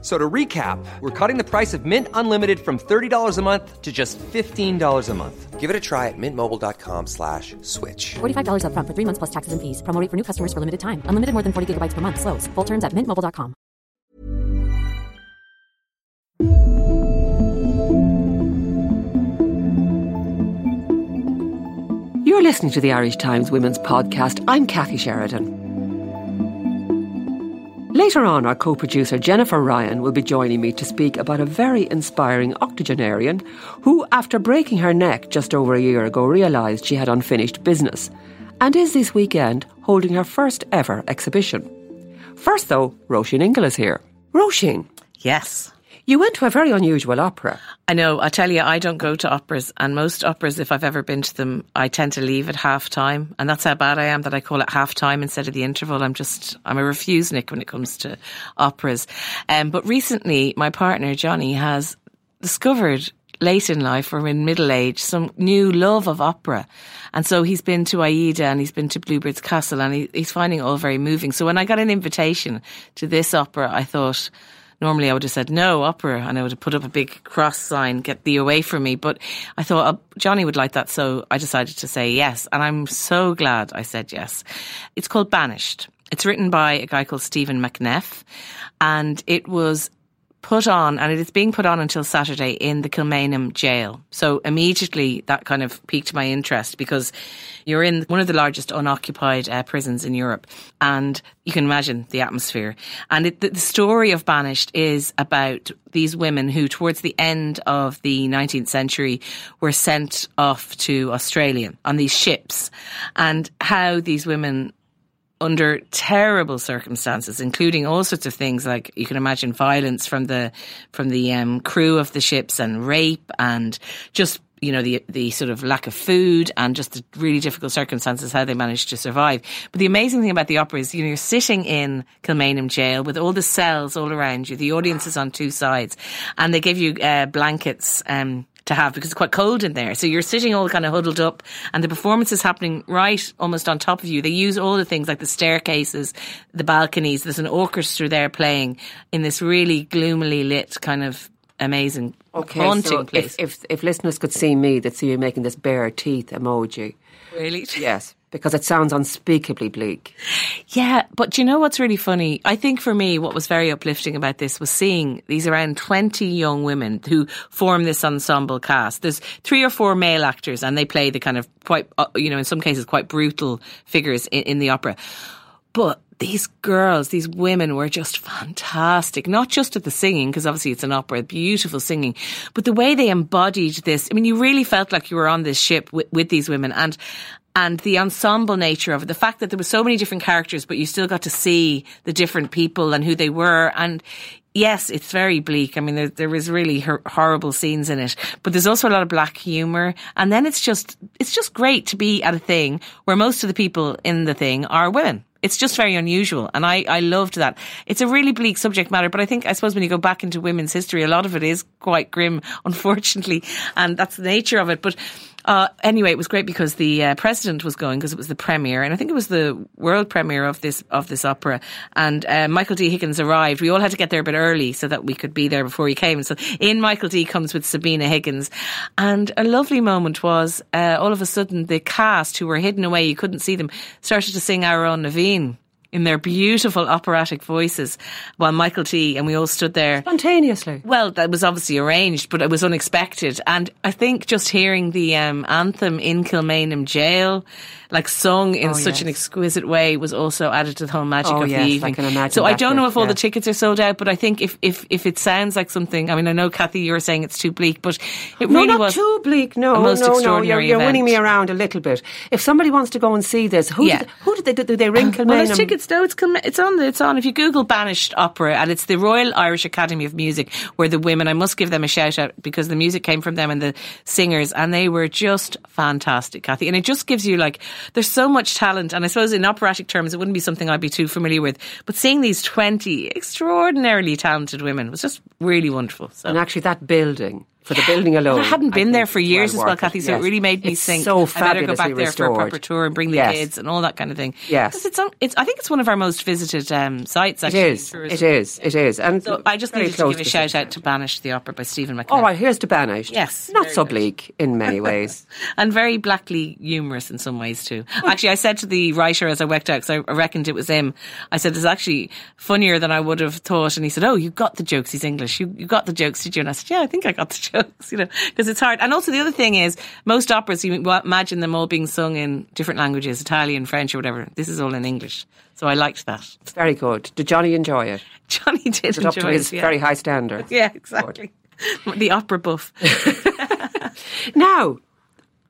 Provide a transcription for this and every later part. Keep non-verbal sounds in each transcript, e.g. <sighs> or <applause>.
F- So to recap, we're cutting the price of Mint Unlimited from $30 a month to just $15 a month. Give it a try at mintmobile.com slash switch. $45 upfront for three months plus taxes and fees. Promo rate for new customers for limited time. Unlimited more than 40 gigabytes per month. Slows. Full terms at mintmobile.com. You're listening to the Irish Times Women's Podcast. I'm Kathy Sheridan. Later on, our co producer Jennifer Ryan will be joining me to speak about a very inspiring octogenarian who, after breaking her neck just over a year ago, realised she had unfinished business and is this weekend holding her first ever exhibition. First, though, Roisin Ingle is here. Roisin, Yes. You went to a very unusual opera. I know. I tell you, I don't go to operas, and most operas, if I've ever been to them, I tend to leave at half time, and that's how bad I am that I call it half time instead of the interval. I'm just, I'm a refusenik when it comes to operas. Um, but recently, my partner Johnny has discovered late in life or in middle age some new love of opera. And so he's been to Aida and he's been to Bluebeard's Castle and he, he's finding it all very moving. So when I got an invitation to this opera, I thought, Normally, I would have said no opera, and I would have put up a big cross sign, "Get thee away from me." But I thought uh, Johnny would like that, so I decided to say yes, and I'm so glad I said yes. It's called Banished. It's written by a guy called Stephen McNeff, and it was put on, and it is being put on until Saturday in the Kilmainham jail. So immediately that kind of piqued my interest because you're in one of the largest unoccupied uh, prisons in Europe, and you can imagine the atmosphere. And it, the, the story of Banished is about these women who, towards the end of the 19th century, were sent off to Australia on these ships, and how these women under terrible circumstances, including all sorts of things like you can imagine violence from the from the um, crew of the ships and rape and just you know the the sort of lack of food and just the really difficult circumstances how they managed to survive. But the amazing thing about the opera is you know you're sitting in Kilmainham jail with all the cells all around you. The audience is on two sides, and they give you uh, blankets. Um, to have because it's quite cold in there. So you're sitting all kind of huddled up and the performance is happening right almost on top of you. They use all the things like the staircases, the balconies. There's an orchestra there playing in this really gloomily lit kind of amazing haunting so place. If, if if listeners could see me, they'd see you making this bare teeth emoji. really? Yes, because it sounds unspeakably bleak. Yeah, but you know what's really funny? I think for me, what was very uplifting about this was seeing these around 20 young women who form this ensemble cast. There's three or four male actors and they play the kind of quite, uh, you know, in some cases quite brutal figures in, in the opera. But these girls, these women were just fantastic. Not just at the singing, because obviously it's an opera, beautiful singing, but the way they embodied this. I mean, you really felt like you were on this ship with, with these women and, and the ensemble nature of it, the fact that there were so many different characters, but you still got to see the different people and who they were. And yes, it's very bleak. I mean, there, there was really hor- horrible scenes in it, but there's also a lot of black humor. And then it's just, it's just great to be at a thing where most of the people in the thing are women. It's just very unusual. And I, I loved that. It's a really bleak subject matter, but I think, I suppose when you go back into women's history, a lot of it is quite grim, <laughs> unfortunately. And that's the nature of it. But uh, anyway, it was great because the uh, president was going because it was the premiere, and I think it was the world premiere of this of this opera. And uh, Michael D. Higgins arrived. We all had to get there a bit early so that we could be there before he came. And so in Michael D. comes with Sabina Higgins, and a lovely moment was uh, all of a sudden the cast who were hidden away, you couldn't see them, started to sing Amhrán na bhFiann in their beautiful operatic voices while Michael D and we all stood there Spontaneously. well, that was obviously arranged, but it was unexpected. And I think just hearing the um, anthem in Kilmainham jail, like sung in Oh, such an exquisite way, was also added to the whole magic Oh, of yes, the evening. can imagine so I don't know if all yeah. the tickets are sold out, but I think if, if, if it sounds like something, I mean, I know Kathy, you were saying it's too bleak, but it No, really not was too bleak. No, no, no. You're, you're winning me around a little bit. If somebody wants to go and see this, who Yeah. did, who did they do? They ring <sighs> Kilmainham? tickets it's no, it's it's on. It's on. If you Google banished opera, and it's the Royal Irish Academy of Music, where the women, I must give them a shout out because the music came from them and the singers, and they were just fantastic, Kathy. And it just gives you like there's so much talent, and I suppose in operatic terms, it wouldn't be something I'd be too familiar with. But seeing these twenty extraordinarily talented women was just really wonderful. So. And actually, that building for the building alone. I hadn't been I there for is years as well, Kathy. So Yes. it really made me It's think. So I better go back there for a proper tour and bring the Yes. kids and all that kind of thing. Yes. 'Cause it's, on, it's. I think it's one of our most visited um, sites. It Actually, is. tourism. It is. It is. And So I just needed to give a shout out to Banish the Opera by Stephen McLeod. All right, here's to Banished. Yes, Not so good. bleak in many <laughs> ways. and very blackly humorous in some ways too. Actually, I said to the writer as I worked out because I reckoned it was him. I said it's actually funnier than I would have thought, and he said, "Oh, you got the jokes. He's English. You you got the jokes, did you?" And I said, "Yeah, I think I got the jokes." You know, because it's hard. And also the other thing is, most operas you imagine them all being sung in different languages, Italian, French, or whatever. This is all in English, so I liked that. It's Very good. Did Johnny enjoy it? Johnny did it up to enjoy his it, yeah. very high standards? <laughs> Yeah, exactly. The opera buff. <laughs> Now,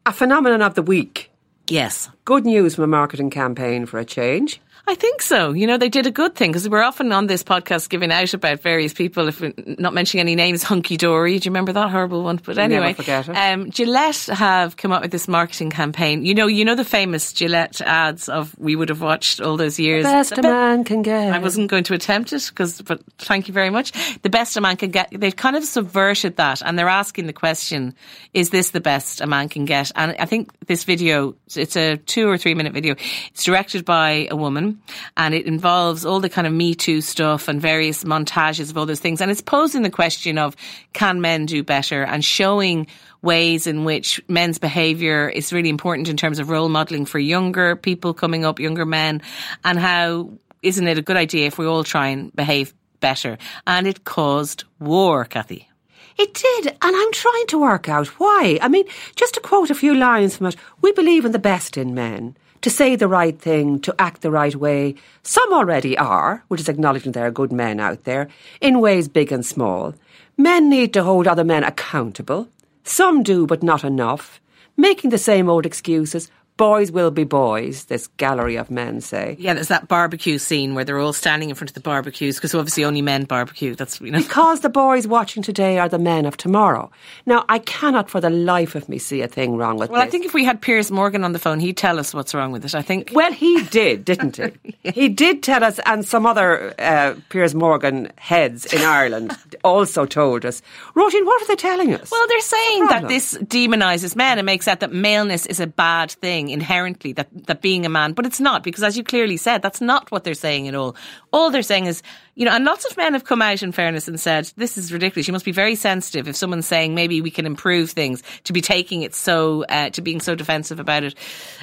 a phenomenon of the week. yes. Good news from a marketing campaign for a change. I think so. You know, they did a good thing because we're often on this podcast giving out about various people, if we're not mentioning any names, Hunky Dory. Do you remember that horrible one? But anyway. Um, Gillette have come up with this marketing campaign. You know, you know the famous Gillette ads of we would have watched all those years. Best The a be- man can get. I wasn't going to attempt it because, but thank you very much. The best a man can get. They've kind of subverted that, and they're asking the question: Is this the best a man can get? And I think this video, it's a two or three minute video. It's directed by a woman, and it involves all the kind of Me Too stuff and various montages of all those things, and it's posing the question of can men do better and showing ways in which men's behaviour is really important in terms of role modelling for younger people coming up, younger men, and how isn't it a good idea if we all try and behave better? And it caused war, Kathy. It did, and I'm trying to work out why. I mean, just to quote a few lines from it, we believe in the best in men. To say the right thing, to act the right way. Some already are, which is acknowledging there are good men out there, in ways big and small. Men need to hold other men accountable. Some do, but not enough. Making the same old excuses. Boys will be boys, this gallery of men say. Yeah, there's that barbecue scene where they're all standing in front of the barbecues because obviously only men barbecue. That's you know. Because the boys watching today are the men of tomorrow. Now, I cannot for the life of me see a thing wrong with that. Well, I think if we had Piers Morgan on the phone, he'd tell us what's wrong with it. I think. Well, he did, didn't he? <laughs> He did tell us, and some other uh, Piers Morgan heads in Ireland <laughs> also told us. Roisin, what are they telling us? Well, they're saying the that this demonises men and makes out that maleness is a bad thing inherently, that, that being a man. But it's not, because as you clearly said, that's not what they're saying at all. All they're saying is, you know, and lots of men have come out in fairness and said, this is ridiculous. You must be very sensitive if someone's saying maybe we can improve things to be taking it so, uh, to being so defensive about it.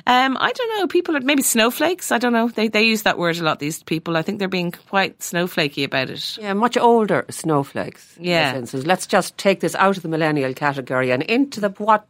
Um, I don't know. People are maybe snowflakes. I don't know. They, they use that word a lot, these people. I think they're being quite snowflakey about it. yeah, much older snowflakes. Yeah. Let's just take this out of the millennial category and into the what,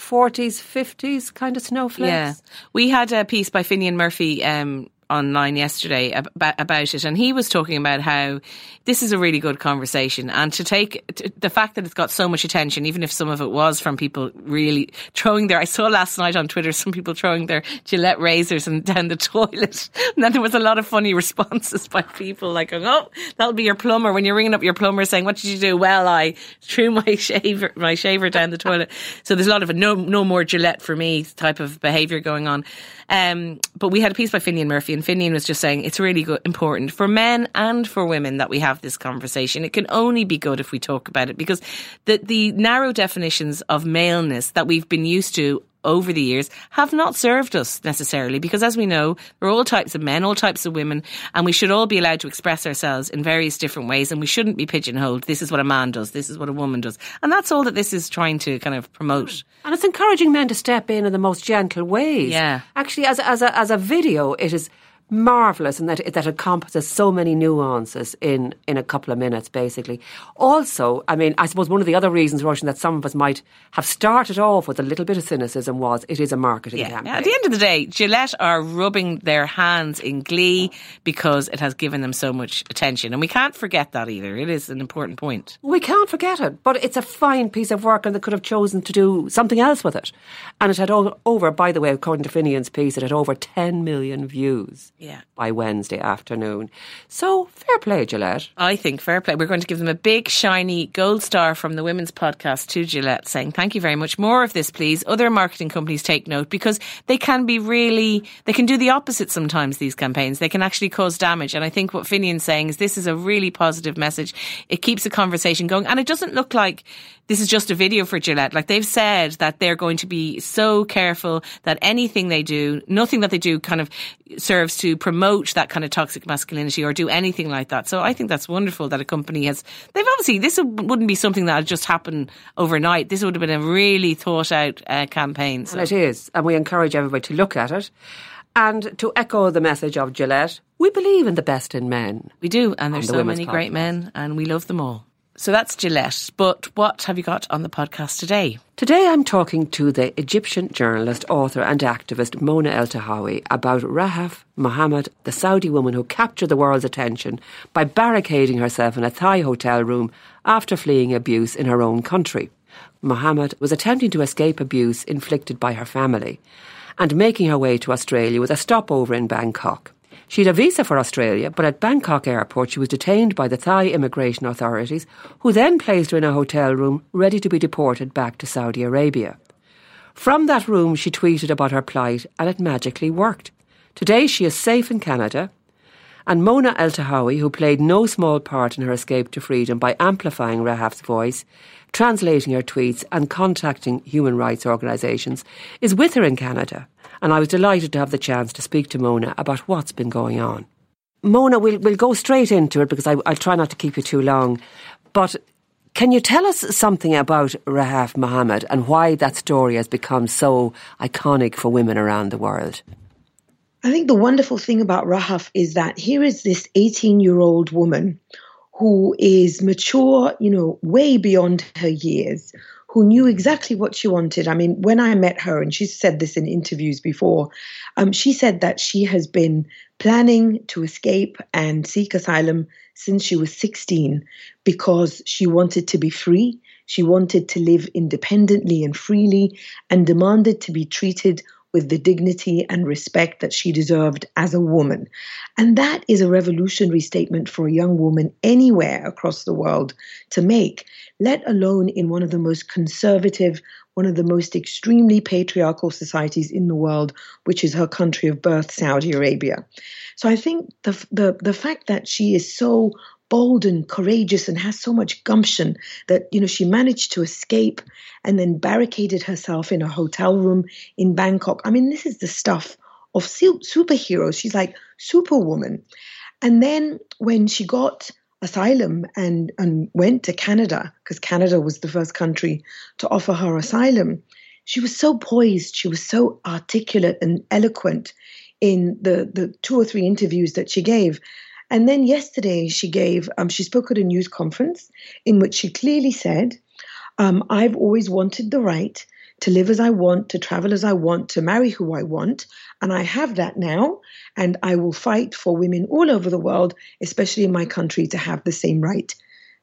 40s, 50s kind of snowflakes? Yeah, we had a piece by Finian Murphy um, online yesterday about, about it, and he was talking about how this is a really good conversation, and to take t- the fact that it's got so much attention, even if some of it was from people really throwing their. I saw last night on Twitter some people throwing their Gillette razors and <laughs> down the toilet, and then there was a lot of funny <laughs> responses by people like, "Oh, that'll be your plumber." When you're ringing up your plumber saying, "What did you do?" Well, I threw my <laughs> shaver my shaver down the toilet. So there's a lot of a no no more Gillette for me type of behaviour going on. Um, but we had a piece by Finian Murphy, and Finian was just saying it's really good, important for men and for women that we have this conversation. It can only be good if we talk about it because the the narrow definitions of maleness that we've been used to over the years have not served us necessarily because as we know there are all types of men all types of women and we should all be allowed to express ourselves in various different ways and we shouldn't be pigeonholed this is what a man does this is what a woman does and that's all that this is trying to kind of promote And it's encouraging men to step in in the most gentle ways. Yeah. Actually, as, a- as, a, as a video, it is marvellous and that it, that encompasses so many nuances in, in a couple of minutes, basically. Also, I mean, I suppose one of the other reasons, Roisin, that some of us might have started off with a little bit of cynicism was it is a marketing Yeah. campaign. At the end of the day, Gillette are rubbing their hands in glee because it has given them so much attention. And we can't forget that either. It is an important point. We can't forget it, but it's a fine piece of work, and they could have chosen to do something else with it. And it had over, by the way, according to Finian's piece, it had over 10 million views. Yeah. by Wednesday afternoon. So fair play, Gillette. I think fair play. We're going to give them a big, shiny gold star from the women's podcast to Gillette saying, thank you very much. More of this, please. Other marketing companies take note because they can be really, they can do the opposite sometimes, these campaigns. They can actually cause damage. And I think what Finian's saying is this is a really positive message. It keeps the conversation going. And it doesn't look like this is just a video for Gillette. Like they've said that they're going to be so careful that anything they do, nothing that they do kind of serves to promote that kind of toxic masculinity or do anything like that. So I think that's wonderful that a company has, they've obviously, this wouldn't be something that just happen overnight. This would have been a really thought out uh, campaign. So. And it is. And we encourage everybody to look at it. And to echo the message of Gillette, we believe in the best in men. We do, and there's the so many great men, and we love them all. So that's Gillette. But what have you got on the podcast today? Today I'm talking to the Egyptian journalist, author and activist Mona Eltahawy about Rahaf Mohammed, the Saudi woman who captured the world's attention by barricading herself in a Thai hotel room after fleeing abuse in her own country. Mohammed was attempting to escape abuse inflicted by her family and making her way to Australia with a stopover in Bangkok. She had a visa for Australia, but at Bangkok airport she was detained by the Thai immigration authorities, who then placed her in a hotel room ready to be deported back to Saudi Arabia. From that room, she tweeted about her plight, and it magically worked. Today, she is safe in Canada. And Mona Eltahawy, who played no small part in her escape to freedom by amplifying Rahaf's voice, translating her tweets, and contacting human rights organisations, is with her in Canada. And I was delighted to have the chance to speak to Mona about what's been going on. Mona, we'll, we'll go straight into it because I, I'll try not to keep you too long. But can you tell us something about Rahaf Mohammed and why that story has become so iconic for women around the world? I think the wonderful thing about Rahaf is that here is this 18 year old woman who is mature, you know, way beyond her years, who knew exactly what she wanted. I mean, when I met her, and she's said this in interviews before, um, she said that she has been planning to escape and seek asylum since she was 16 because she wanted to be free. She wanted to live independently and freely and demanded to be treated with the dignity and respect that she deserved as a woman. And that is a revolutionary statement for a young woman anywhere across the world to make, let alone in one of the most conservative, one of the most extremely patriarchal societies in the world, which is her country of birth, Saudi Arabia. So I think the, the, the fact that she is so bold and courageous and has so much gumption that you know she managed to escape and then barricaded herself in a hotel room in Bangkok. I mean, this is the stuff of su- superheroes. She's like superwoman. And then when she got asylum and and went to Canada because Canada was the first country to offer her asylum, she was so poised. She was so articulate and eloquent in the the two or three interviews that she gave. And then yesterday she gave, um, she spoke at a news conference in which she clearly said, um, I've always wanted the right to live as I want, to travel as I want, to marry who I want. And I have that now. And I will fight for women all over the world, especially in my country, to have the same right.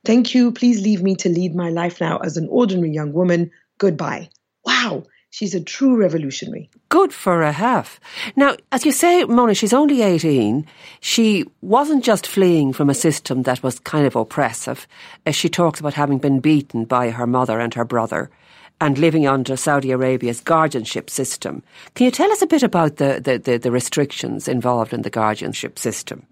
Thank you. Please leave me to lead my life now as an ordinary young woman. Goodbye. Wow. She's a true revolutionary. Good for Rahaf. Now, as you say, Mona, she's only 18. She wasn't just fleeing from a system that was kind of oppressive. As she talks about having been beaten by her mother and her brother and living under Saudi Arabia's guardianship system. Can you tell us a bit about the, the, the, the restrictions involved in the guardianship system?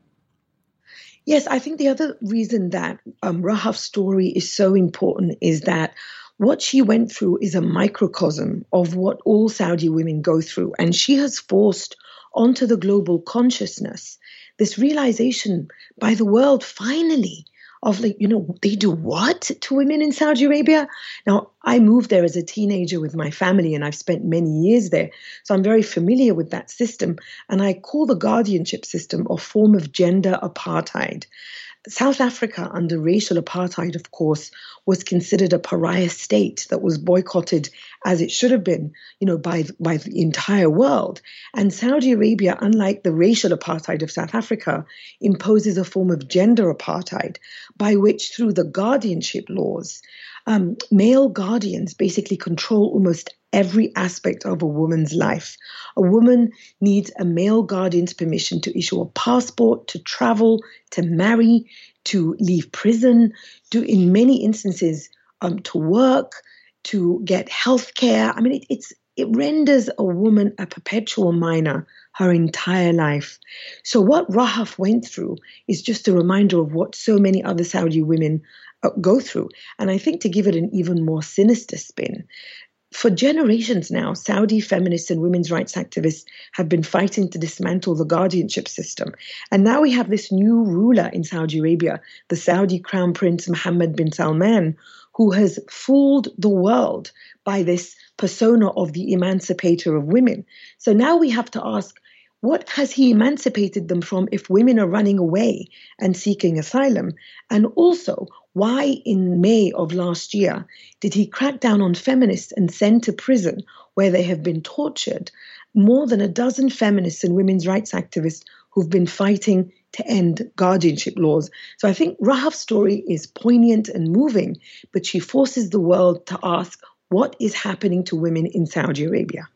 Yes, I think the other reason that um, Rahaf's story is so important is that what she went through is a microcosm of what all Saudi women go through. And she has forced onto the global consciousness this realization by the world finally of like, you know, they do what to women in Saudi Arabia? Now, I moved there as a teenager with my family and I've spent many years there. So I'm very familiar with that system. And I call the guardianship system a form of gender apartheid. South Africa, under racial apartheid, of course, was considered a pariah state that was boycotted as it should have been, you know, by by the entire world. And Saudi Arabia, unlike the racial apartheid of South Africa, imposes a form of gender apartheid by which, through the guardianship laws, um, male guardians basically control almost every aspect of a woman's life. A woman needs a male guardian's permission to issue a passport, to travel, to marry, to leave prison, to, in many instances, um, to work, to get health care. I mean, it, it's it renders a woman a perpetual minor her entire life. So, what Rahaf went through is just a reminder of what so many other Saudi women Uh, go through. And I think to give it an even more sinister spin, for generations now, Saudi feminists and women's rights activists have been fighting to dismantle the guardianship system. And now we have this new ruler in Saudi Arabia, the Saudi Crown Prince Mohammed bin Salman, who has fooled the world by this persona of the emancipator of women. So now we have to ask what has he emancipated them from if women are running away and seeking asylum? And also, why in May of last year did he crack down on feminists and send to prison where they have been tortured more than a dozen feminists and women's rights activists who've been fighting to end guardianship laws. So I think Rahaf's story is poignant and moving, but she forces the world to ask what is happening to women in Saudi Arabia.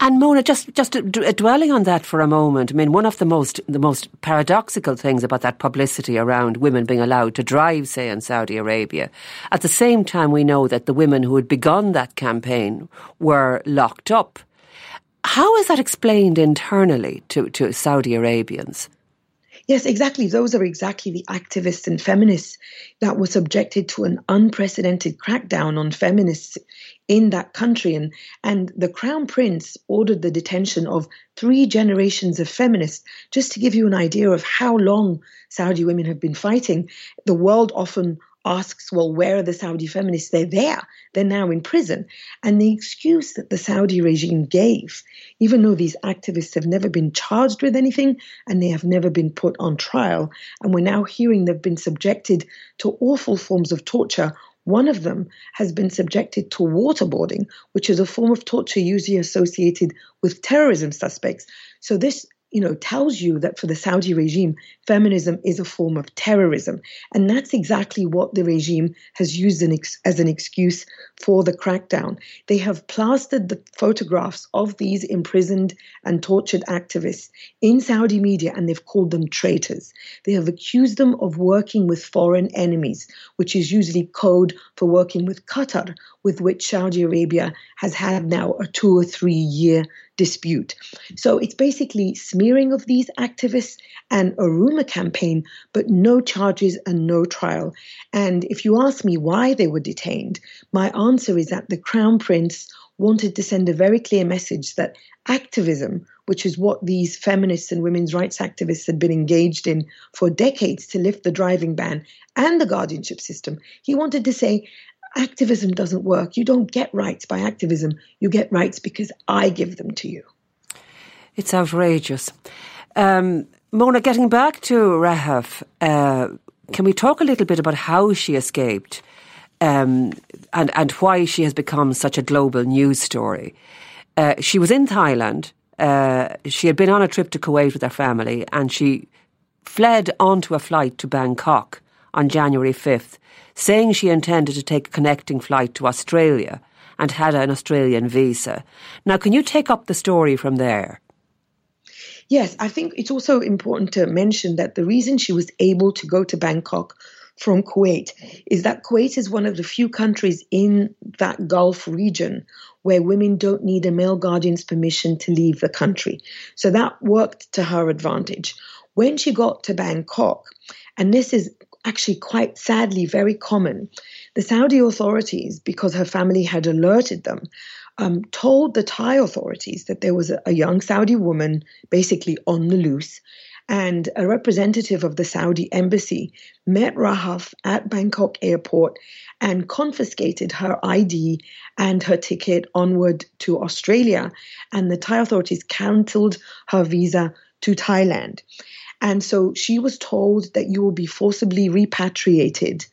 And Mona, just just dwelling on that for a moment. I mean, one of the most the most paradoxical things about that publicity around women being allowed to drive, say, in Saudi Arabia, at the same time we know that the women who had begun that campaign were locked up. How is that explained internally to, to Saudi Arabians? Yes, exactly. Those are exactly the activists and feminists that were subjected to an unprecedented crackdown on feminists in that country. And, and the Crown Prince ordered the detention of three generations of feminists. Just to give you an idea of how long Saudi women have been fighting, the world often asks, well, where are the Saudi feminists? They're there. They're now in prison. And the excuse that the Saudi regime gave, even though these activists have never been charged with anything and they have never been put on trial, and we're now hearing they've been subjected to awful forms of torture. One of them has been subjected to waterboarding, which is a form of torture usually associated with terrorism suspects. So this you know, tells you that for the Saudi regime, feminism is a form of terrorism. And that's exactly what the regime has used an ex- as an excuse for the crackdown. They have plastered the photographs of these imprisoned and tortured activists in Saudi media and they've called them traitors. They have accused them of working with foreign enemies, which is usually code for working with Qatar, with which Saudi Arabia has had now a two or three year dispute. So it's basically smearing of these activists and a rumor campaign, but no charges and no trial. And if you ask me why they were detained, my answer is that the Crown Prince wanted to send a very clear message that activism, which is what these feminists and women's rights activists had been engaged in for decades to lift the driving ban and the guardianship system, he wanted to say activism doesn't work. You don't get rights by activism. You get rights because I give them to you. It's outrageous. Um, Mona, getting back to Rahaf, uh, can we talk a little bit about how she escaped um, and, and why she has become such a global news story? Uh, she was in Thailand. Uh, she had been on a trip to Kuwait with her family and she fled onto a flight to Bangkok on January 5th saying she intended to take a connecting flight to Australia and had an Australian visa. Now, can you take up the story from there? Yes, I think it's also important to mention that the reason she was able to go to Bangkok from Kuwait is that Kuwait is one of the few countries in that Gulf region where women don't need a male guardian's permission to leave the country. So that worked to her advantage. When she got to Bangkok, and this is actually quite sadly very common. The Saudi authorities, because her family had alerted them, um, told the Thai authorities that there was a, a young Saudi woman basically on the loose. And a representative of the Saudi embassy met Rahaf at Bangkok airport and confiscated her ID and her ticket onward to Australia. And the Thai authorities cancelled her visa to Thailand. And so she was told that you will be forcibly repatriated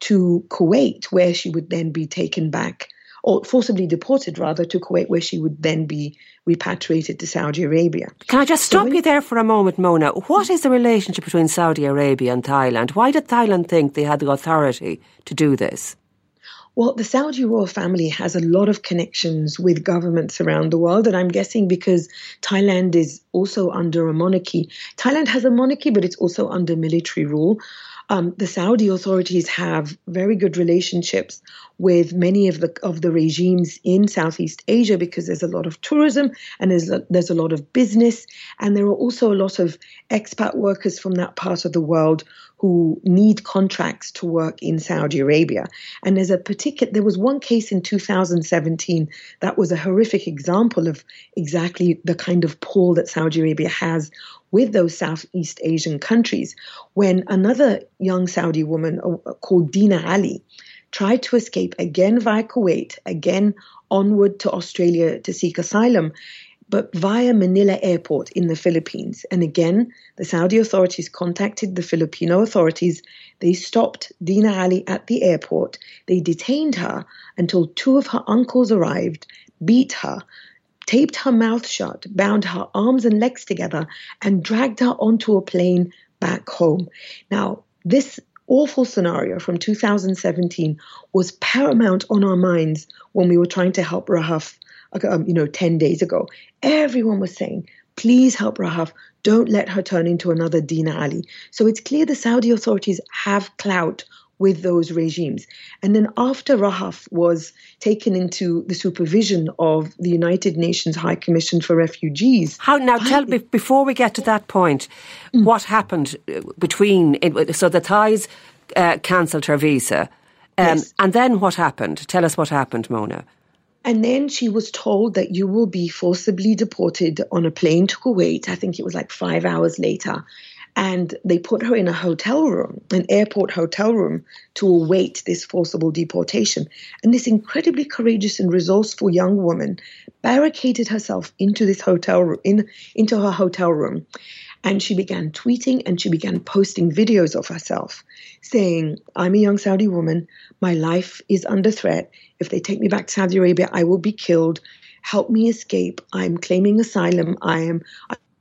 to Kuwait, where she would then be taken back, or forcibly deported rather, to Kuwait, where she would then be repatriated to Saudi Arabia. Can I just stop so you there for a moment, Mona? What is the relationship between Saudi Arabia and Thailand? Why did Thailand think they had the authority to do this? Well, the Saudi royal family has a lot of connections with governments around the world, and I'm guessing because Thailand is also under a monarchy. Thailand has a monarchy, but it's also under military rule. Um, the Saudi authorities have very good relationships with many of the of the regimes in Southeast Asia because there's a lot of tourism and there's a, there's a lot of business and there are also a lot of expat workers from that part of the world who need contracts to work in Saudi Arabia. And there's a particular there was one case in 2017 that was a horrific example of exactly the kind of pull that Saudi Arabia has with those Southeast Asian countries when another young Saudi woman uh, called Dina Ali tried to escape again via Kuwait, again onward to Australia to seek asylum, but via Manila airport in the Philippines. And again, the Saudi authorities contacted the Filipino authorities. They stopped Dina Ali at the airport. They detained her until two of her uncles arrived, beat her, taped her mouth shut, bound her arms and legs together, and dragged her onto a plane back home. Now, this awful scenario from 2017 was paramount on our minds when we were trying to help Rahaf, um, you know, 10 days ago. Everyone was saying, please help Rahaf. Don't let her turn into another Dina Ali. So it's clear the Saudi authorities have clout with those regimes. And then after Rahaf was taken into the supervision of the United Nations High Commission for Refugees. How now? Tell me before we get to that point, mm. what happened uh, between? So the Thais uh, cancelled her visa, um, yes. and then what happened? Tell us what happened, Mona. And then she was told that you will be forcibly deported on a plane to Kuwait. I think it was like five hours later and they put her in a hotel room, an airport hotel room, to await this forcible deportation. And this incredibly courageous and resourceful young woman barricaded herself into this hotel room, in, into her hotel room, and she began tweeting and she began posting videos of herself, saying, "I'm a young Saudi woman. My life is under threat. If they take me back to Saudi Arabia, I will be killed." help me escape. I'm claiming asylum. I am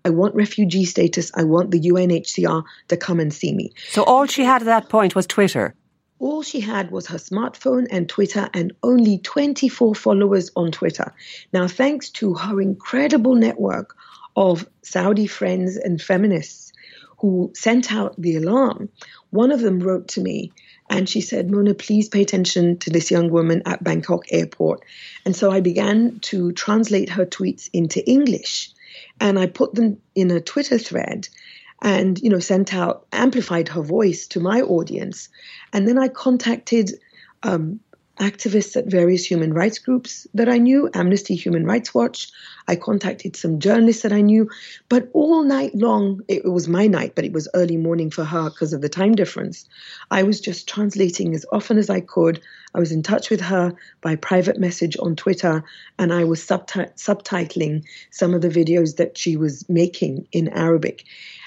I want refugee status. I want the UNHCR to come and see me. So all she had at that point was Twitter. All she had was her smartphone and Twitter, and only 24 followers on Twitter. Now, thanks to her incredible network of Saudi friends and feminists who sent out the alarm, one of them wrote to me and she said, Mona, please pay attention to this young woman at Bangkok airport. And so I began to translate her tweets into English and I put them in a Twitter thread and you know sent out amplified her voice to my audience and then I contacted um, activists at various human rights groups that I knew, Amnesty Human Rights Watch. I contacted some journalists that I knew, but all night long, it was my night, but it was early morning for her because of the time difference. I was just translating as often as I could. I was in touch with her by private message on Twitter, and I was subti- subtitling some of the videos that she was making in Arabic.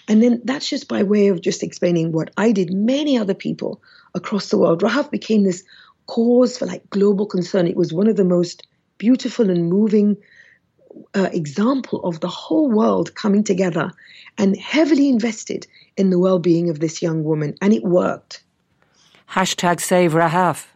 And then that's just by way of just explaining what I did. Many other people across the world. Rahaf became this cause for like global concern. It was one of the most beautiful and moving uh, example of the whole world coming together and heavily invested in the well-being of this young woman, and it worked. Hashtag Save Rahaf.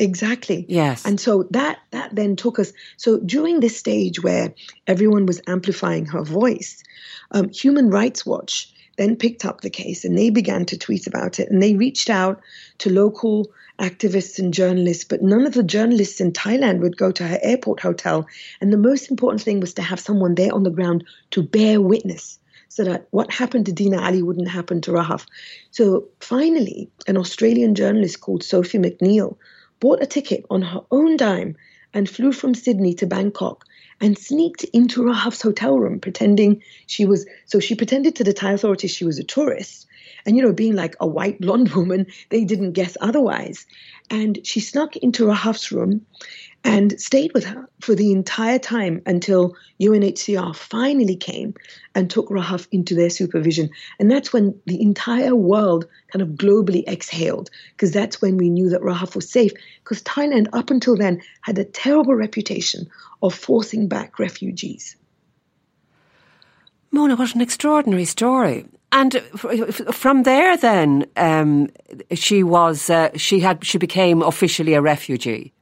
Exactly. Yes. And so that that then took us. So during this stage where everyone was amplifying her voice, um, Human Rights Watch then picked up the case and they began to tweet about it and they reached out to local activists and journalists, but none of the journalists in Thailand would go to her airport hotel. And the most important thing was to have someone there on the ground to bear witness so that what happened to Dina Ali wouldn't happen to Rahaf. So finally, an Australian journalist called Sophie McNeill bought a ticket on her own dime and flew from Sydney to Bangkok and sneaked into Rahaf's hotel room pretending she was so she pretended to the Thai authorities she was a tourist and, you know, being like a white blonde <laughs> woman, they didn't guess otherwise. And she snuck into Rahaf's room and stayed with her for the entire time until UNHCR finally came and took Rahaf into their supervision. And that's when the entire world kind of globally exhaled, because that's when we knew that Rahaf was safe. Because Thailand, up until then, had a terrible reputation of forcing back refugees. Mona, what an extraordinary story. And from there, then um, she was uh, she had she became officially a refugee.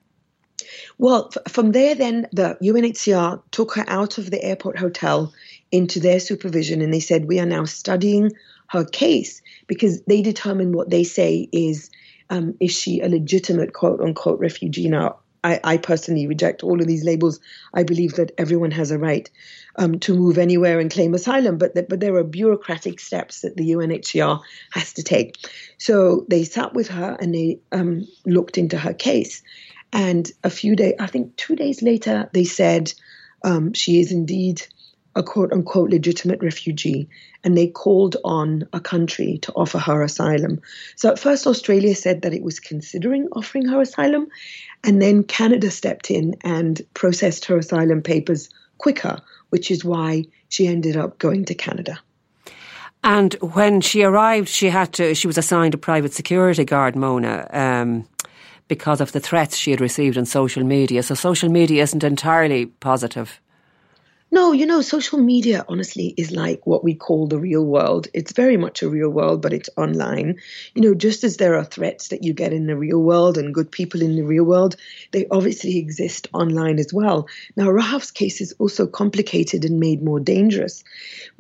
Well, f- from there, then the UNHCR took her out of the airport hotel into their supervision, and they said we are now studying her case because they determine what they say is um, is she a legitimate quote unquote refugee now. I, I, personally reject all of these labels. I believe that everyone has a right um, to move anywhere and claim asylum, but that, but there are bureaucratic steps that the UNHCR has to take. So they sat with her and they um, looked into her case, and a few days, I think two days later, they said um, she is indeed a quote unquote legitimate refugee, and they called on a country to offer her asylum. So at first, Australia said that it was considering offering her asylum, and then Canada stepped in and processed her asylum papers quicker, which is why she ended up going to Canada. And when she arrived, she had to. She was assigned a private security guard, Mona. Um, because of the threats she had received on social media. So social media isn't entirely positive. No, you know, social media honestly is like what we call the real world. It's very much a real world, but it's online. You know, just as there are threats that you get in the real world and good people in the real world, they obviously exist online as well. Now, Rahaf's case is also complicated and made more dangerous,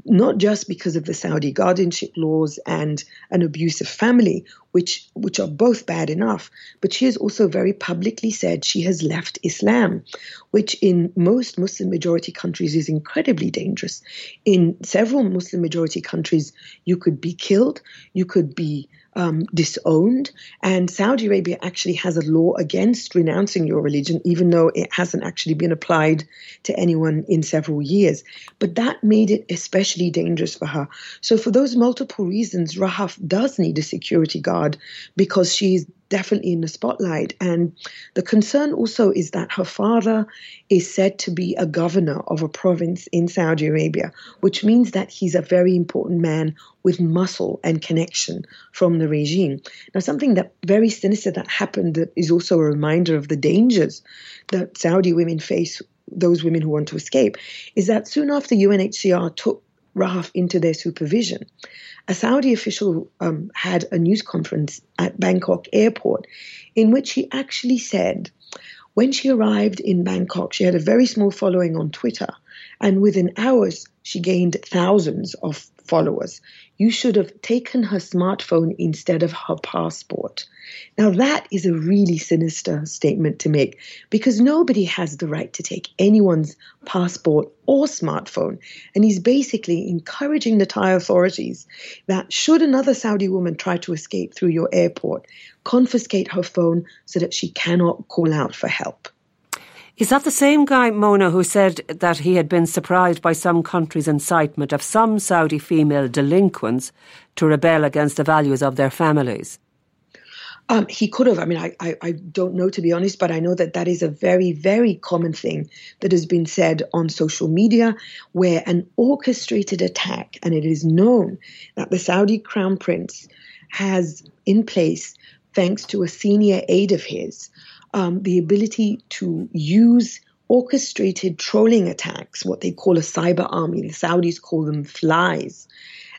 not just because of the Saudi guardianship laws and an abusive family, which which are both bad enough. But she has also very publicly said she has left Islam, which in most Muslim majority countries is incredibly dangerous. In several Muslim majority countries, you could be killed, you could be um, disowned. And Saudi Arabia actually has a law against renouncing your religion, even though it hasn't actually been applied to anyone in several years. But that made it especially dangerous for her. So, for those multiple reasons, Rahaf does need a security guard because she's definitely in the spotlight. And the concern also is that her father is said to be a governor of a province in Saudi Arabia, which means that he's a very important man with muscle and connection from the regime. Now, something that very sinister that happened that is also a reminder of the dangers that Saudi women face, those women who want to escape, is that soon after UNHCR took Rahaf into their supervision, a Saudi official um, had a news conference at Bangkok airport in which he actually said when she arrived in Bangkok, she had a very small following on Twitter, and within hours, she gained thousands of followers. You should have taken her smartphone instead of her passport. Now, that is a really sinister statement to make because nobody has the right to take anyone's passport or smartphone. And he's basically encouraging the Thai authorities that should another Saudi woman try to escape through your airport, confiscate her phone so that she cannot call out for help. Is that the same guy, Mona, who said that he had been surprised by some countries' incitement of some Saudi female delinquents to rebel against the values of their families? Um, he could have. I mean, I, I, I, don't know to be honest, but I know that that is a very, very common thing that has been said on social media where an orchestrated attack, and it is known that the Saudi crown prince has in place, thanks to a senior aide of his, um, the ability to use orchestrated trolling attacks, what they call a cyber army. The Saudis call them flies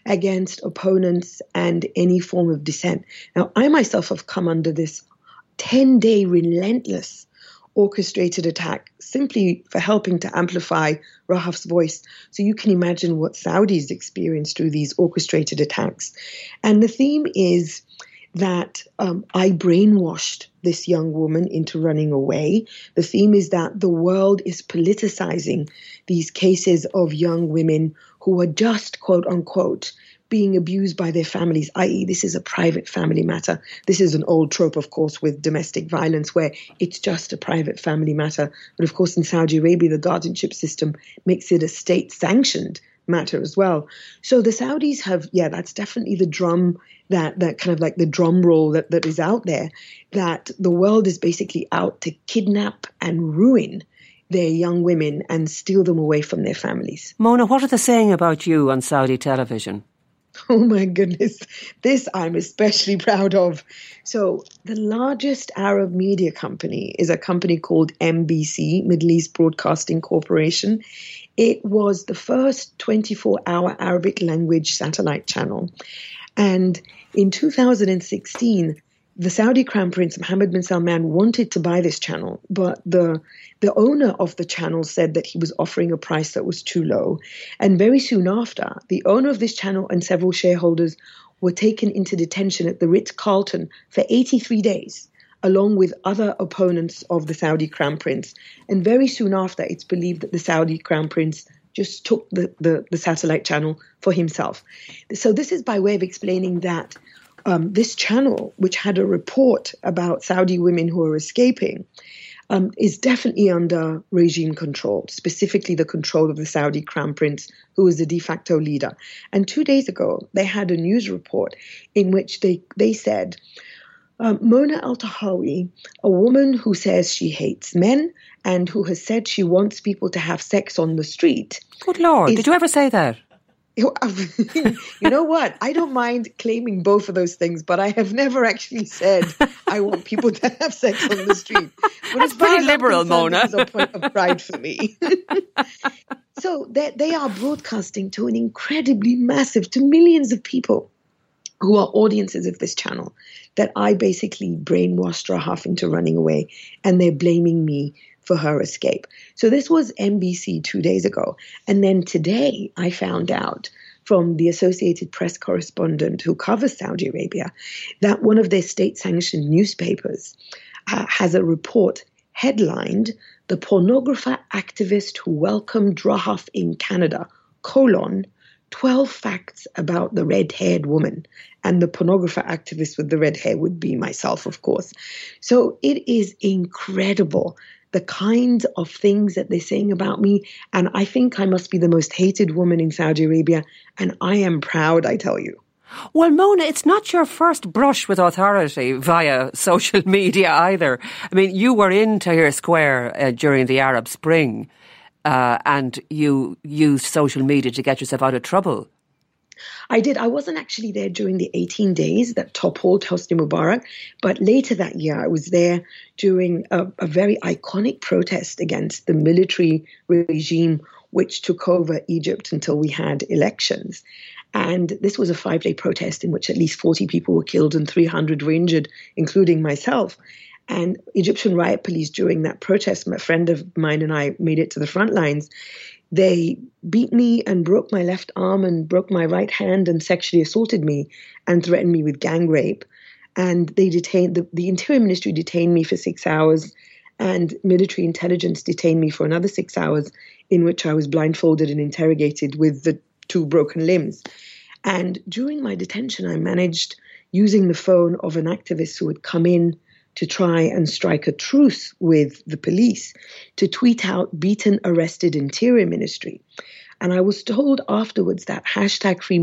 against opponents and any form of dissent. Now, I myself have come under this 10 day relentless orchestrated attack simply for helping to amplify Rahaf's voice. So you can imagine what Saudis experience through these orchestrated attacks. And the theme is that um, I brainwashed this young woman into running away. The theme is that the world is politicizing these cases of young women who are just, quote unquote, being abused by their families, i.e., this is a private family matter. This is an old trope, of course, with domestic violence where it's just a private family matter. But of course, in Saudi Arabia, the guardianship system makes it a state sanctioned matter as well. So the Saudis have, yeah, that's definitely the drum that that kind of like the drum roll that, that is out there, that the world is basically out to kidnap and ruin their young women and steal them away from their families. Mona, what are they saying about you on Saudi television? <laughs> Oh my goodness, this I'm especially proud of. So, the largest Arab media company is a company called MBC, Middle East Broadcasting Corporation. It was the first 24 hour Arabic language satellite channel. And in 2016, the Saudi Crown Prince Mohammed bin Salman wanted to buy this channel, but the the owner of the channel said that he was offering a price that was too low. And very soon after, the owner of this channel and several shareholders were taken into detention at the Ritz Carlton for 83 days, along with other opponents of the Saudi Crown Prince. And very soon after, it's believed that the Saudi Crown Prince just took the, the, the satellite channel for himself. So, this is by way of explaining that um, this channel, which had a report about Saudi women who are escaping, um, is definitely under regime control, specifically the control of the Saudi crown prince, who is the de facto leader. And two days ago, they had a news report in which they, they said, um, Mona Eltahawy, a woman who says she hates men and who has said she wants people to have sex on the street. Good Lord, is, did you ever say that? You know what? I don't mind claiming both of those things, but I have never actually said I want people to have sex on the street. But That's pretty liberal, Mona. It's a point of pride for me. <laughs> so they, they are broadcasting to an incredibly massive, to millions of people who are audiences of this channel, that I basically brainwashed Rahaf into running away, and they're blaming me for her escape. So this was NBC two days ago. And then today I found out from the Associated Press correspondent who covers Saudi Arabia that one of their state sanctioned newspapers uh, has a report headlined The Pornographer Activist Who Welcomed Rahaf in Canada, colon, 12 facts about the red haired woman. And the pornographer activist with the red hair would be myself, of course. So it is incredible the kinds of things that they're saying about me. And I think I must be the most hated woman in Saudi Arabia. And I am proud, I tell you. Well, Mona, it's not your first brush with authority via social <laughs> media either. I mean, you were in Tahrir Square uh, during the Arab Spring uh, and you used social media to get yourself out of trouble. I did. I wasn't actually there during the 18 days that toppled Hosni Mubarak, but later that year I was there during a, a very iconic protest against the military regime which took over Egypt until we had elections. And this was a five day protest in which at least 40 people were killed and 300 were injured, including myself. And Egyptian riot police during that protest, my friend of mine and I made it to the front lines. They beat me and broke my left arm and broke my right hand and sexually assaulted me and threatened me with gang rape. And they detained the, the Interior Ministry detained me for six hours, and military intelligence detained me for another six hours, in which I was blindfolded and interrogated with the two broken limbs. And during my detention, I managed using the phone of an activist who had come in to try and strike a truce with the police to tweet out beaten, arrested interior ministry. And I was told afterwards that hashtag Free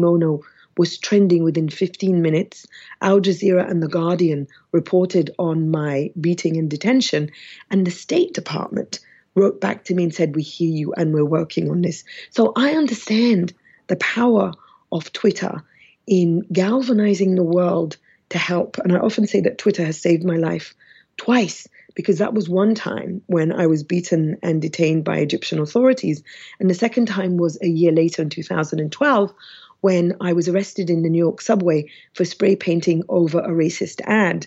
was trending within 15 minutes. Al Jazeera and The Guardian reported on my beating and detention, and the State Department wrote back to me and said, We hear you and we're working on this. So I understand the power of Twitter in galvanizing the world to help. And I often say that Twitter has saved my life twice because that was one time when I was beaten and detained by Egyptian authorities. And the second time was a year later in 2012 when I was arrested in the New York subway for spray painting over a racist ad.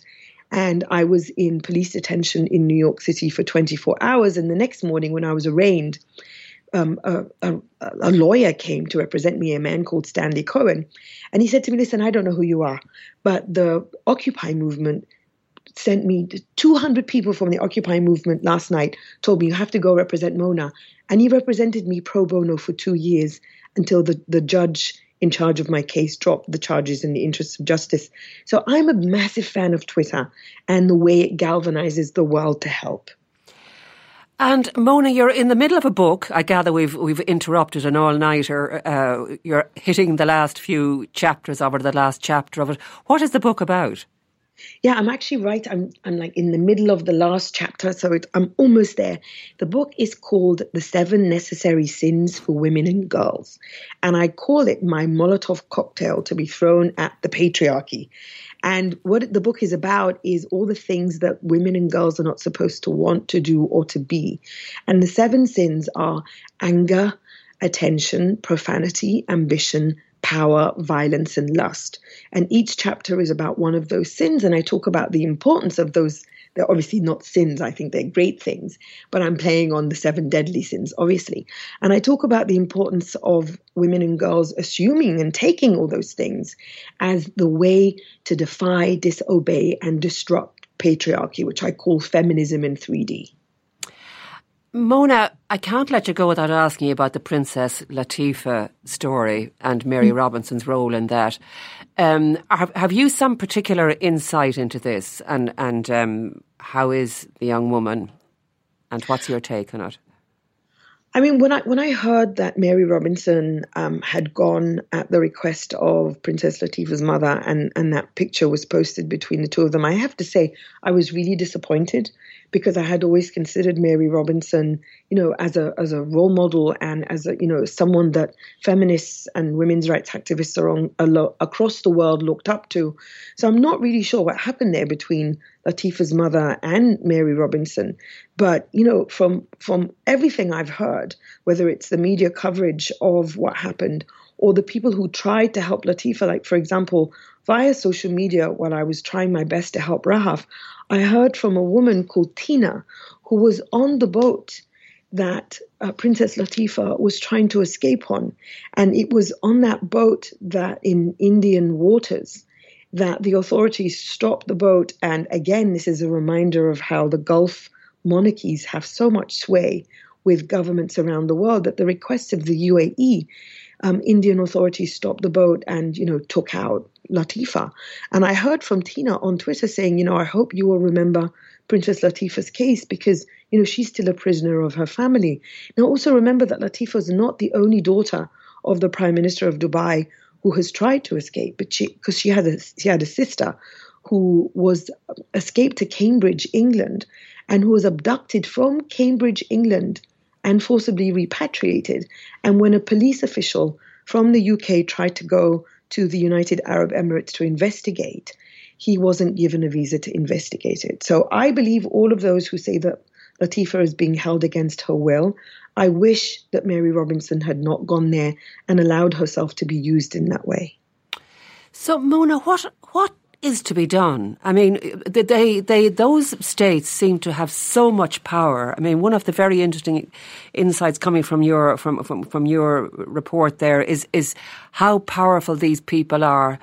And I was in police detention in New York City for 24 hours. And the next morning, when I was arraigned, um, a, a, a, lawyer came to represent me, a man called Stanley Cohen. And he said to me, Listen, I don't know who you are, but the Occupy movement sent me 200 people from the Occupy movement last night, told me, You have to go represent Mona. And he represented me pro bono for two years until the, the judge in charge of my case dropped the charges in the interests of justice. So I'm a massive fan of Twitter and the way it galvanizes the world to help. And Mona, you're in the middle of a book. I gather we've we've interrupted an all nighter. Uh, you're hitting the last few chapters of it, the last chapter of it. What is the book about? Yeah, I'm actually right. I'm I'm like in the middle of the last chapter, so it, I'm almost there. The book is called "The Seven Necessary Sins for Women and Girls," and I call it my Molotov cocktail to be thrown at the patriarchy. And what the book is about is all the things that women and girls are not supposed to want to do or to be. And the seven sins are anger, attention, profanity, ambition, power, violence, and lust. And each chapter is about one of those sins. And I talk about the importance of those. They're obviously not sins, I think they're great things, but I'm playing on the seven deadly sins, obviously. And I talk about the importance of women and girls assuming and taking all those things as the way to defy, disobey, and disrupt patriarchy, which I call feminism in 3D. Mona, I can't let you go without asking you about the Princess Latifa story and Mary mm. Robinson's role in that. Um, have, have, you some particular insight into this, and and um, how is the young woman, and what's your take on it? I mean, when I when I heard that Mary Robinson um, had gone at the request of Princess Latifa's mother, and and that picture was posted between the two of them, I have to say I was really disappointed because I had always considered Mary Robinson, you know, as a as a role model and as a you know someone that feminists and women's rights activists around, across the world looked up to. So I'm not really sure what happened there between Latifa's mother and Mary Robinson, but you know, from from everything I've heard, whether it's the media coverage of what happened or the people who tried to help Latifa, like for example, via social media while I was trying my best to help Rahaf, I heard from a woman called Tina who was on the boat that uh, Princess Latifa was trying to escape on. And it was on that boat that in Indian waters that the authorities stopped the boat. And again, this is a reminder of how the Gulf monarchies have so much sway with governments around the world that the request of the UAE, um, Indian authorities stopped the boat and, you know, took out Latifa. And I heard from Tina on Twitter saying, you know, I hope you will remember Princess Latifa's case because, you know, she's still a prisoner of her family. Now, also remember that Latifa is not the only daughter of the Prime Minister of Dubai who has tried to escape, but she, because she had a, she had a sister who was uh, escaped to Cambridge, England, and who was abducted from Cambridge, England, and forcibly repatriated. And when a police official from the UK tried to go to the United Arab Emirates to investigate, he wasn't given a visa to investigate it. So I believe all of those who say that Latifa is being held against her will. I wish that Mary Robinson had not gone there and allowed herself to be used in that way. So, Mona, what what is to be done? I mean, they, they, those states seem to have so much power. I mean, one of the very interesting insights coming from your from from, from your report there is is how powerful these people are.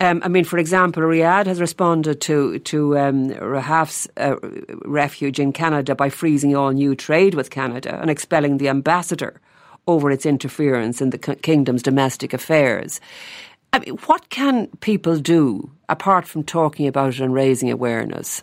Um, I mean, for example, Riyadh has responded to to um, Rahaf's uh, refuge in Canada by freezing all new trade with Canada and expelling the ambassador over its interference in the kingdom's domestic affairs. I mean, what can people do apart from talking about it and raising awareness?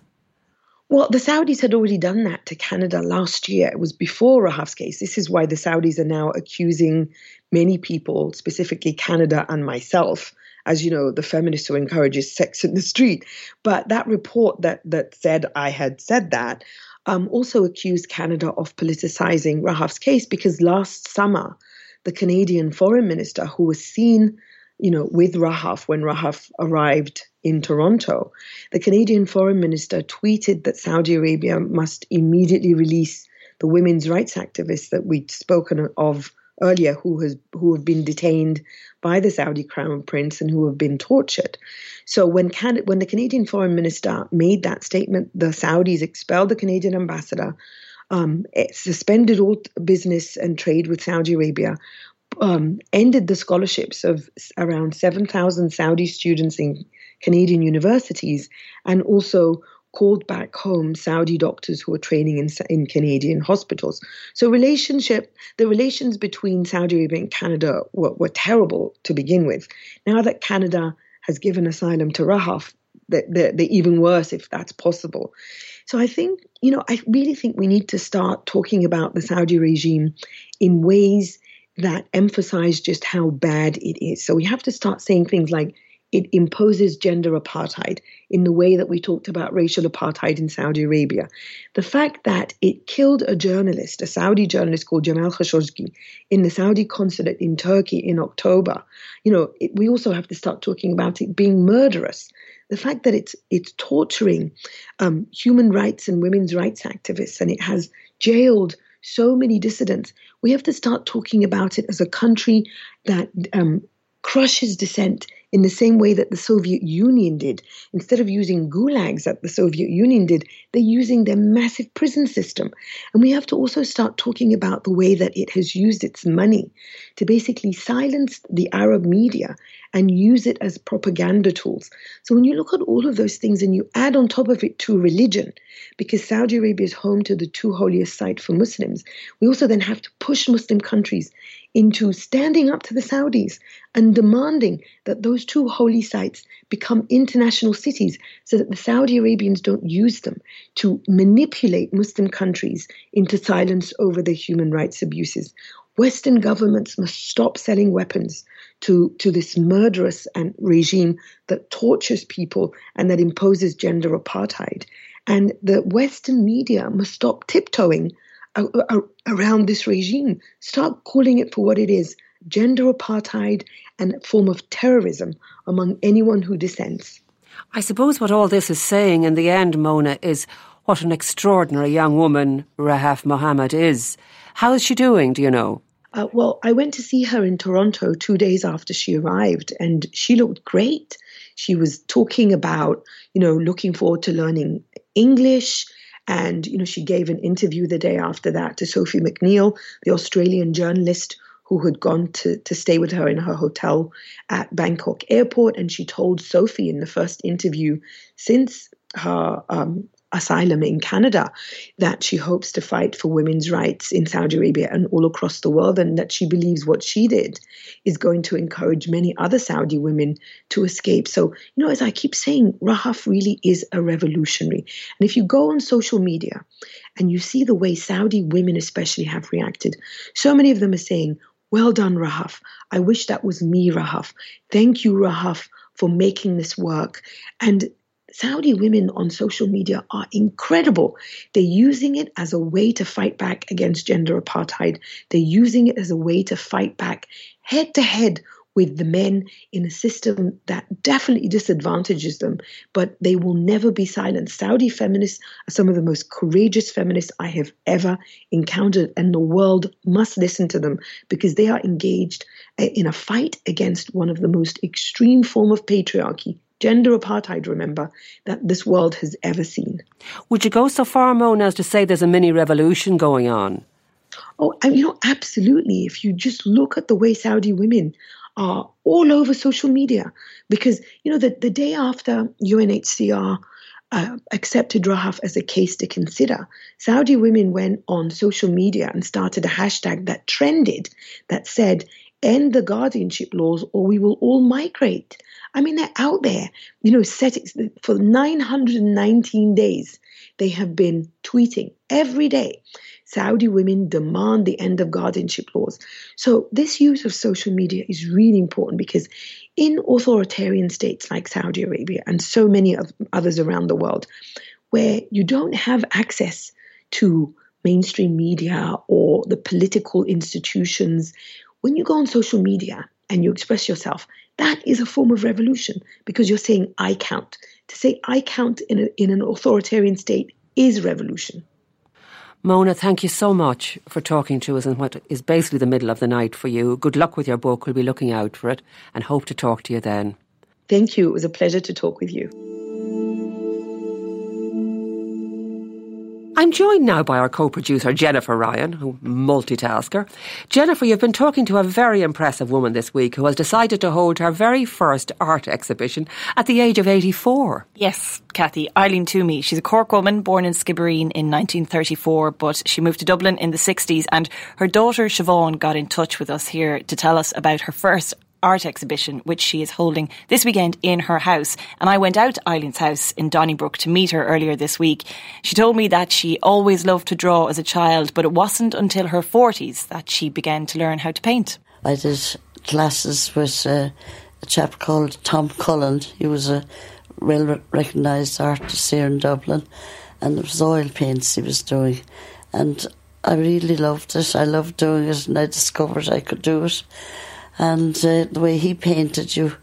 Well, the Saudis had already done that to Canada last year. It was before Rahaf's case. This is why the Saudis are now accusing many people, specifically Canada and myself, as you know, the feminist who encourages sex in the street. But that report that that said I had said that um, also accused Canada of politicizing Rahaf's case because last summer, the Canadian foreign minister, who was seen you know, with Rahaf when Rahaf arrived in Toronto, the Canadian foreign minister tweeted that Saudi Arabia must immediately release the women's rights activists that we'd spoken of earlier who has who have been detained by the Saudi crown prince and who have been tortured. So when Can- when the Canadian foreign minister made that statement, the Saudis expelled the Canadian ambassador, um, suspended all business and trade with Saudi Arabia, um, ended the scholarships of around 7,000 Saudi students in Canadian universities and also called back home Saudi doctors who were training in, in Canadian hospitals. So relationship, the relations between Saudi Arabia and Canada were, were terrible to begin with. Now that Canada has given asylum to Rahaf, they're, they're, they're even worse if that's possible. So I think, you know, I really think we need to start talking about the Saudi regime in ways that emphasize just how bad it is. So we have to start saying things like it imposes gender apartheid in the way that we talked about racial apartheid in Saudi Arabia. The fact that it killed a journalist, a Saudi journalist called Jamal Khashoggi, in the Saudi consulate in Turkey in October, you know, it, we also have to start talking about it being murderous. The fact that it's it's torturing um, human rights and women's rights activists, and it has jailed so many dissidents. We have to start talking about it as a country that um, crushes dissent in the same way that the Soviet Union did. Instead of using gulags that the Soviet Union did, they're using their massive prison system. And we have to also start talking about the way that it has used its money to basically silence the Arab media and use it as propaganda tools. So when you look at all of those things and you add on top of it to religion, because Saudi Arabia is home to the two holiest sites for Muslims, we also then have to push Muslim countries into standing up to the Saudis and demanding that those two holy sites become international cities so that the Saudi Arabians don't use them to manipulate Muslim countries into silence over their human rights abuses. Western governments must stop selling weapons to, to this murderous and regime that tortures people and that imposes gender apartheid. And the Western media must stop tiptoeing around this regime. Start calling it for what it is gender apartheid and a form of terrorism among anyone who dissents. I suppose what all this is saying in the end, Mona, is what an extraordinary young woman Rahaf Mohammed is. How is she doing, do you know? Uh, well, I went to see her in Toronto two days after she arrived, and she looked great. She was talking about, you know, looking forward to learning English. And, you know, she gave an interview the day after that to Sophie McNeill, the Australian journalist who had gone to, to stay with her in her hotel at Bangkok airport. And she told Sophie in the first interview since her um, asylum in Canada, that she hopes to fight for women's rights in Saudi Arabia and all across the world, and that she believes what she did is going to encourage many other Saudi women to escape. So, you know, as I keep saying, Rahaf really is a revolutionary. And if you go on social media and you see the way Saudi women, especially, have reacted, so many of them are saying, well done, Rahaf. I wish that was me, Rahaf. Thank you, Rahaf, for making this work. And Saudi women on social media are incredible. They're using it as a way to fight back against gender apartheid. They're using it as a way to fight back head to head with the men in a system that definitely disadvantages them, but they will never be silent. Saudi feminists are some of the most courageous feminists I have ever encountered, and the world must listen to them because they are engaged uh, in a fight against one of the most extreme form of patriarchy gender apartheid, remember, that this world has ever seen. Would you go so far, Mona, as to say there's a mini revolution going on? Oh, you know, absolutely. If you just look at the way Saudi women are all over social media, because, you know, the, the day after UNHCR uh, accepted Rahaf as a case to consider, Saudi women went on social media and started a hashtag that trended that said, end the guardianship laws or we will all migrate. I mean, they're out there, you know, settings for 919 days. They have been tweeting every day. Saudi women demand the end of guardianship laws. So, this use of social media is really important because in authoritarian states like Saudi Arabia and so many of others around the world, where you don't have access to mainstream media or the political institutions, when you go on social media and you express yourself, that is a form of revolution because you're saying I count. To say I count in, a, in an authoritarian state is revolution. Mona, thank you so much for talking to us in what is basically the middle of the night for you. Good luck with your book. We'll be looking out for it and hope to talk to you then. Thank you. It was a pleasure to talk with you. I'm joined now by our co-producer Jennifer Ryan, who multitasker. Jennifer, you've been talking to a very impressive woman this week who has decided to hold her very first art exhibition at the age of 84. Yes, Kathy, Eileen Twomey. She's a Cork woman born in Skibbereen in 1934, but she moved to Dublin in the 60s and her daughter Siobhan got in touch with us here to tell us about her first art exhibition, which she is holding this weekend in her house. And I went out to Eileen's house in Donnybrook to meet her earlier this week. She told me that she always loved to draw as a child, but it wasn't until her 40s that she began to learn how to paint. I did classes with uh, a chap called Tom Cullen. He was a well recognised artist here in Dublin, and it was oil paints he was doing. And I really loved it. I loved doing it, and I discovered I could do it and uh, the way he painted you,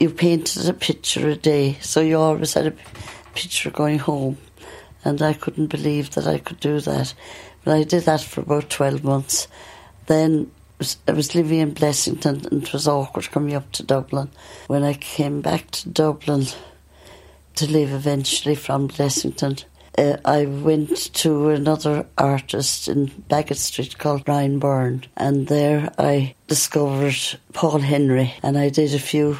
you painted a picture a day, so you always had a picture going home. and I couldn't believe that I could do that. But I did that for about 12 months. Then I was living in Blessington and it was awkward coming up to Dublin. When I came back to Dublin to live eventually from Blessington, uh, I went to another artist in Baggot Street called Brian Byrne, and there I discovered Paul Henry, and I did a few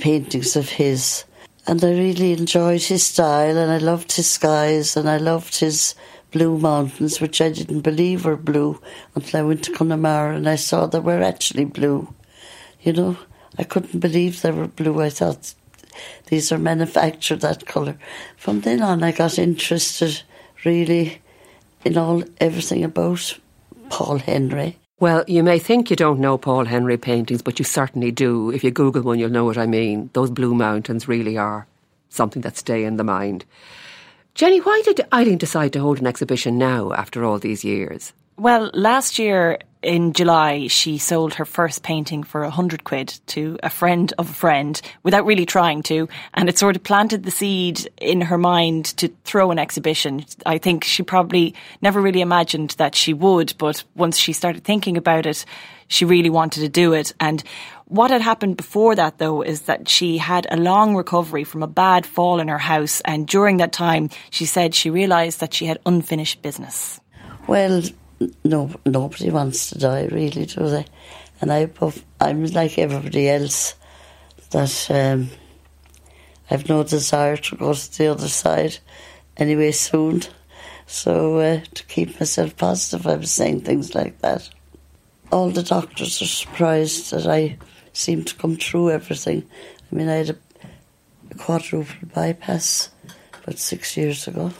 paintings of his. And I really enjoyed his style, and I loved his skies, and I loved his blue mountains, which I didn't believe were blue until I went to Connemara and I saw they were actually blue. You know, I couldn't believe they were blue. I thought these are manufactured that colour. From then on, I got interested really in all everything about Paul Henry. Well, you may think you don't know Paul Henry paintings, but you certainly do. If you Google one, you'll know what I mean. Those blue mountains really are something that stay in the mind. Jenny, why did Eileen decide to hold an exhibition now after all these years? Well, last year in July, she sold her first painting for a hundred quid to a friend of a friend without really trying to. And it sort of planted the seed in her mind to throw an exhibition. I think she probably never really imagined that she would, but once she started thinking about it, she really wanted to do it. And what had happened before that, though, is that she had a long recovery from a bad fall in her house. And during that time, she said she realised that she had unfinished business. Well, no, nobody wants to die, really, do they? And I, I'm like everybody else, that um, I've no desire to go to the other side anyway soon. So uh, to keep myself positive, I was saying things like that. All the doctors are surprised that I seem to come through everything. I mean, I had a, a quadruple bypass about six years ago,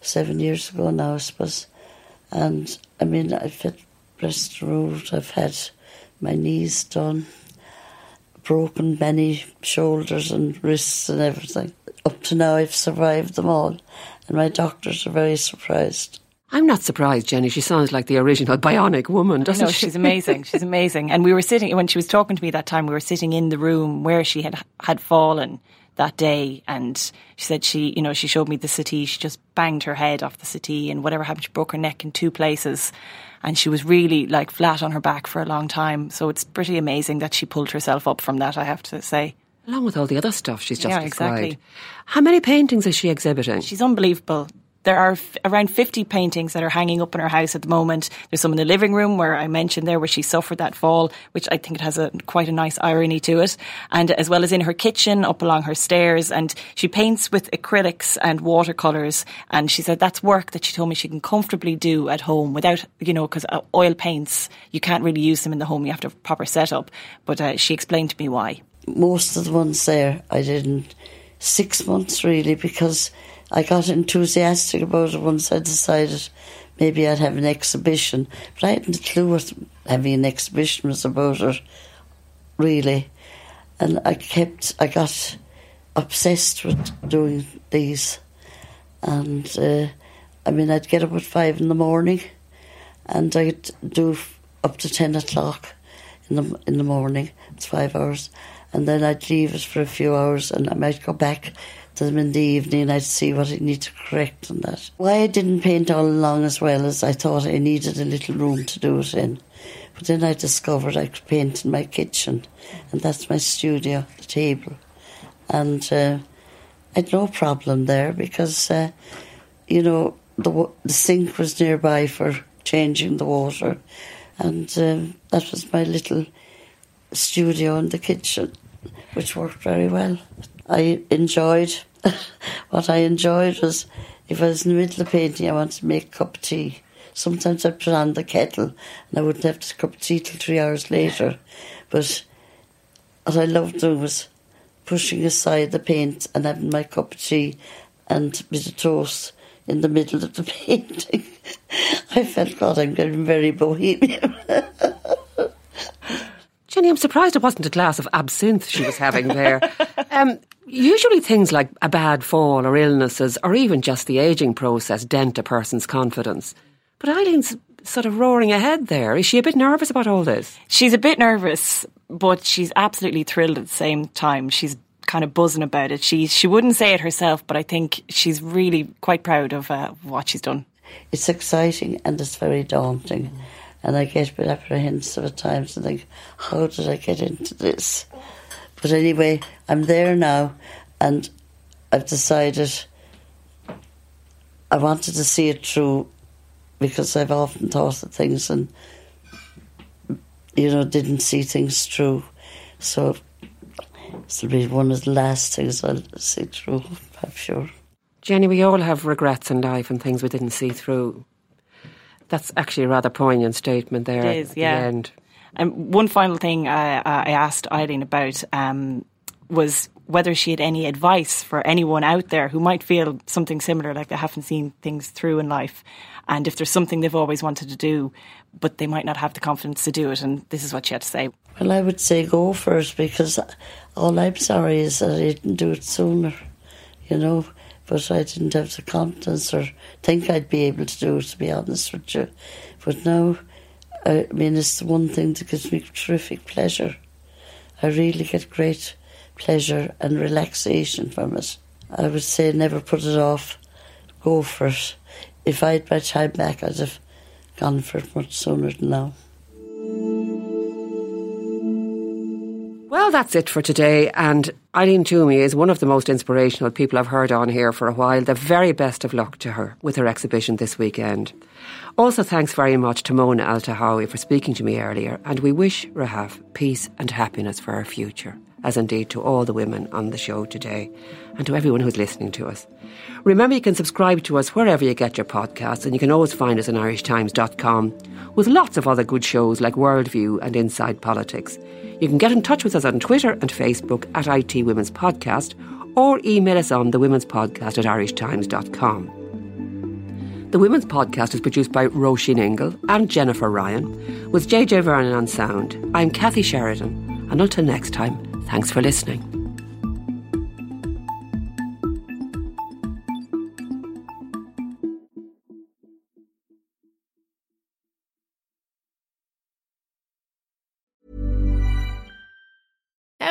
seven years ago now, I suppose. And I mean, I've had breast removed, I've had my knees done, broken many shoulders and wrists and everything. Up to now, I've survived them all, and my doctors are very surprised. I'm not surprised, Jenny. She sounds like the original bionic woman, doesn't know, she? She's amazing. She's amazing. And we were sitting when she was talking to me that time. We were sitting in the room where she had had fallen that day, and she said she, you know, she showed me the settee. She just banged her head off the settee, and whatever happened, she broke her neck in two places, and she was really like flat on her back for a long time. So it's pretty amazing that she pulled herself up from that. I have to say. Along with all the other stuff she's just yeah, described. exactly. How many paintings is she exhibiting? She's unbelievable. There are f- around 50 paintings that are hanging up in her house at the moment. There's some in the living room where I mentioned there where she suffered that fall, which I think it has a quite a nice irony to it. And as well as in her kitchen, up along her stairs. And she paints with acrylics and watercolours. And she said that's work that she told me she can comfortably do at home without, you know, because uh, oil paints, you can't really use them in the home. You have to have proper setup. But uh, she explained to me why. Most of the ones there, I did in six months really because I got enthusiastic about it once I decided maybe I'd have an exhibition. But I hadn't a clue what having an exhibition was about really. And I kept, I got obsessed with doing these. And uh, I mean, I'd get up at five in the morning and I'd do up to 10 o'clock in the, in the morning. It's five hours. And then I'd leave it for a few hours and I might go back them in the evening. I'd see what I need to correct and that. Why I didn't paint all along as well as I thought I needed a little room to do it in. But then I discovered I could paint in my kitchen, and that's my studio, the table. And uh, I'd no problem there because, uh, you know, the, the sink was nearby for changing the water, and um, that was my little studio in the kitchen, which worked very well. I enjoyed <laughs> what I enjoyed was if I was in the middle of painting, I wanted to make a cup of tea. Sometimes I'd put on the kettle and I wouldn't have a cup of tea till three hours later. But what I loved doing was pushing aside the paint and having my cup of tea and bit of toast in the middle of the <laughs> painting. I felt, God, I'm getting very bohemian. <laughs> Jenny, I'm surprised it wasn't a glass of absinthe she was having there. <laughs> um, usually, things like a bad fall or illnesses, or even just the ageing process, dent a person's confidence. But Eileen's sort of roaring ahead there. Is she a bit nervous about all this? She's a bit nervous, but she's absolutely thrilled at the same time. She's kind of buzzing about it. She she wouldn't say it herself, but I think she's really quite proud of uh, what she's done. It's exciting and it's very daunting. And I get a bit apprehensive at times and think, how did I get into this? But anyway, I'm there now and I've decided I wanted to see it through because I've often thought of things and, you know, didn't see things through. So this will be one of the last things I'll see through, I'm sure. Jenny, we all have regrets in life and things we didn't see through. That's actually a rather poignant statement there. It is, at yeah. The end. And one final thing I, I asked Eileen about um, was whether she had any advice for anyone out there who might feel something similar, like they haven't seen things through in life, and if there's something they've always wanted to do, but they might not have the confidence to do it. And this is what she had to say. Well, I would say go for it because all I'm sorry is that I didn't do it sooner, you know. But I didn't have the confidence or think I'd be able to do it, to be honest with you. But now, I mean, it's the one thing that gives me terrific pleasure. I really get great pleasure and relaxation from it. I would say never put it off, go for it. If I had my time back, I'd have gone for it much sooner than now. Well, that's it for today. And Eileen Twomey is one of the most inspirational people I've heard on here for a while. The very best of luck to her with her exhibition this weekend. Also, thanks very much to Mona Eltahawy for speaking to me earlier. And we wish Rahaf peace and happiness for her future, as indeed to all the women on the show today and to everyone who's listening to us. Remember, you can subscribe to us wherever you get your podcasts, and you can always find us on irishtimes.com with lots of other good shows like Worldview and Inside Politics. You can get in touch with us on Twitter and Facebook at IT Women's Podcast or email us on the Women's Podcast at irishtimes.com. The Women's Podcast is produced by Roisin Ingle and Jennifer Ryan, with JJ Vernon on sound. I'm Kathy Sheridan, and until next time, thanks for listening.